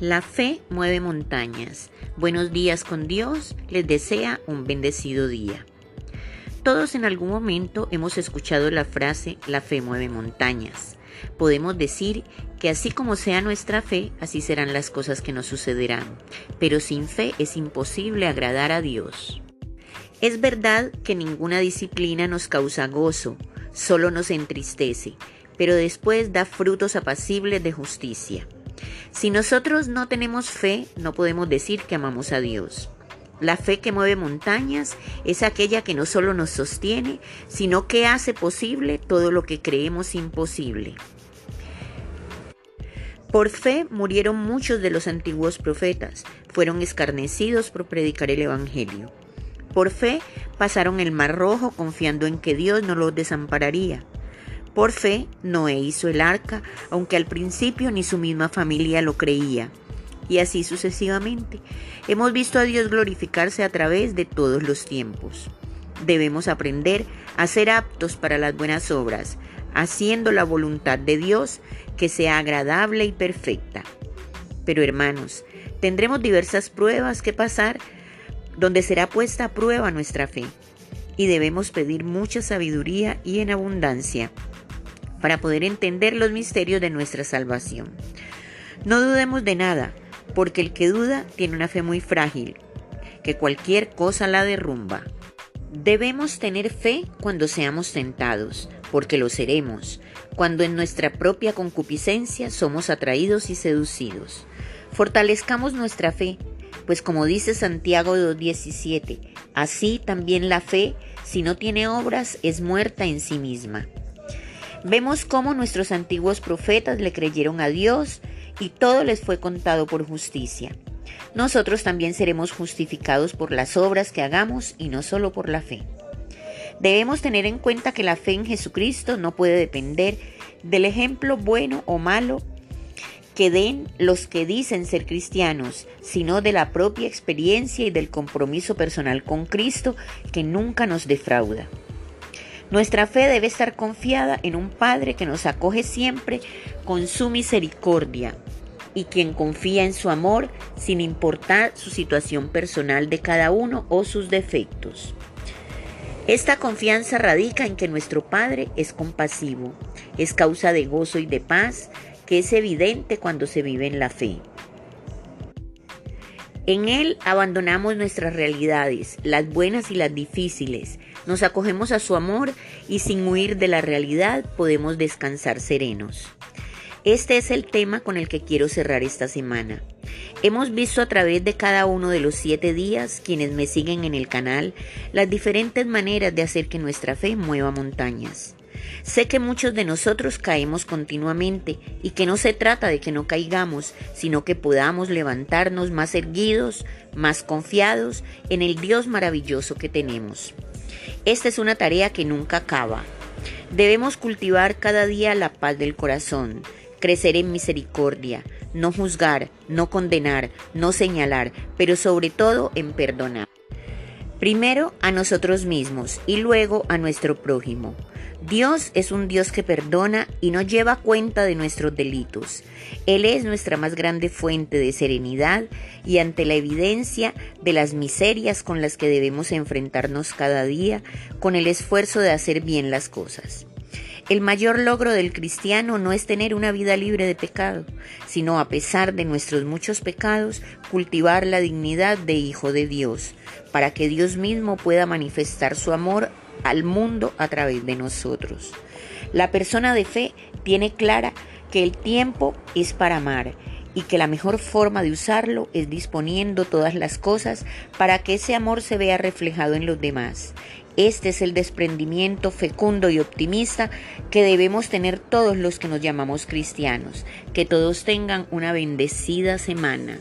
La fe mueve montañas. Buenos días con Dios les desea un bendecido día. Todos en algún momento hemos escuchado la frase la fe mueve montañas. Podemos decir que así como sea nuestra fe, así serán las cosas que nos sucederán. Pero sin fe es imposible agradar a Dios. Es verdad que ninguna disciplina nos causa gozo, solo nos entristece, pero después da frutos apacibles de justicia. Si nosotros no tenemos fe, no podemos decir que amamos a Dios. La fe que mueve montañas es aquella que no solo nos sostiene, sino que hace posible todo lo que creemos imposible. Por fe murieron muchos de los antiguos profetas, fueron escarnecidos por predicar el Evangelio. Por fe pasaron el mar rojo confiando en que Dios no los desampararía. Por fe, Noé hizo el arca, aunque al principio ni su misma familia lo creía. Y así sucesivamente. Hemos visto a Dios glorificarse a través de todos los tiempos. Debemos aprender a ser aptos para las buenas obras, haciendo la voluntad de Dios que sea agradable y perfecta. Pero hermanos, tendremos diversas pruebas que pasar donde será puesta a prueba nuestra fe y debemos pedir mucha sabiduría y en abundancia para poder entender los misterios de nuestra salvación. No dudemos de nada, porque el que duda tiene una fe muy frágil, que cualquier cosa la derrumba. Debemos tener fe cuando seamos tentados, porque lo seremos, cuando en nuestra propia concupiscencia somos atraídos y seducidos. Fortalezcamos nuestra fe, pues como dice Santiago 2.17, así también la fe, si no tiene obras, es muerta en sí misma. Vemos cómo nuestros antiguos profetas le creyeron a Dios y todo les fue contado por justicia. Nosotros también seremos justificados por las obras que hagamos y no solo por la fe. Debemos tener en cuenta que la fe en Jesucristo no puede depender del ejemplo bueno o malo que den los que dicen ser cristianos, sino de la propia experiencia y del compromiso personal con Cristo que nunca nos defrauda. Nuestra fe debe estar confiada en un Padre que nos acoge siempre con su misericordia y quien confía en su amor sin importar su situación personal de cada uno o sus defectos. Esta confianza radica en que nuestro Padre es compasivo, es causa de gozo y de paz, que es evidente cuando se vive en la fe. En Él abandonamos nuestras realidades, las buenas y las difíciles, nos acogemos a su amor y sin huir de la realidad podemos descansar serenos. Este es el tema con el que quiero cerrar esta semana. Hemos visto a través de cada uno de los siete días, quienes me siguen en el canal, las diferentes maneras de hacer que nuestra fe mueva montañas. Sé que muchos de nosotros caemos continuamente y que no se trata de que no caigamos, sino que podamos levantarnos más erguidos, más confiados en el Dios maravilloso que tenemos. Esta es una tarea que nunca acaba. Debemos cultivar cada día la paz del corazón, crecer en misericordia, no juzgar, no condenar, no señalar, pero sobre todo en perdonar. Primero a nosotros mismos y luego a nuestro prójimo. Dios es un Dios que perdona y no lleva cuenta de nuestros delitos. Él es nuestra más grande fuente de serenidad y ante la evidencia de las miserias con las que debemos enfrentarnos cada día, con el esfuerzo de hacer bien las cosas. El mayor logro del cristiano no es tener una vida libre de pecado, sino a pesar de nuestros muchos pecados, cultivar la dignidad de hijo de Dios, para que Dios mismo pueda manifestar su amor al mundo a través de nosotros. La persona de fe tiene clara que el tiempo es para amar y que la mejor forma de usarlo es disponiendo todas las cosas para que ese amor se vea reflejado en los demás. Este es el desprendimiento fecundo y optimista que debemos tener todos los que nos llamamos cristianos. Que todos tengan una bendecida semana.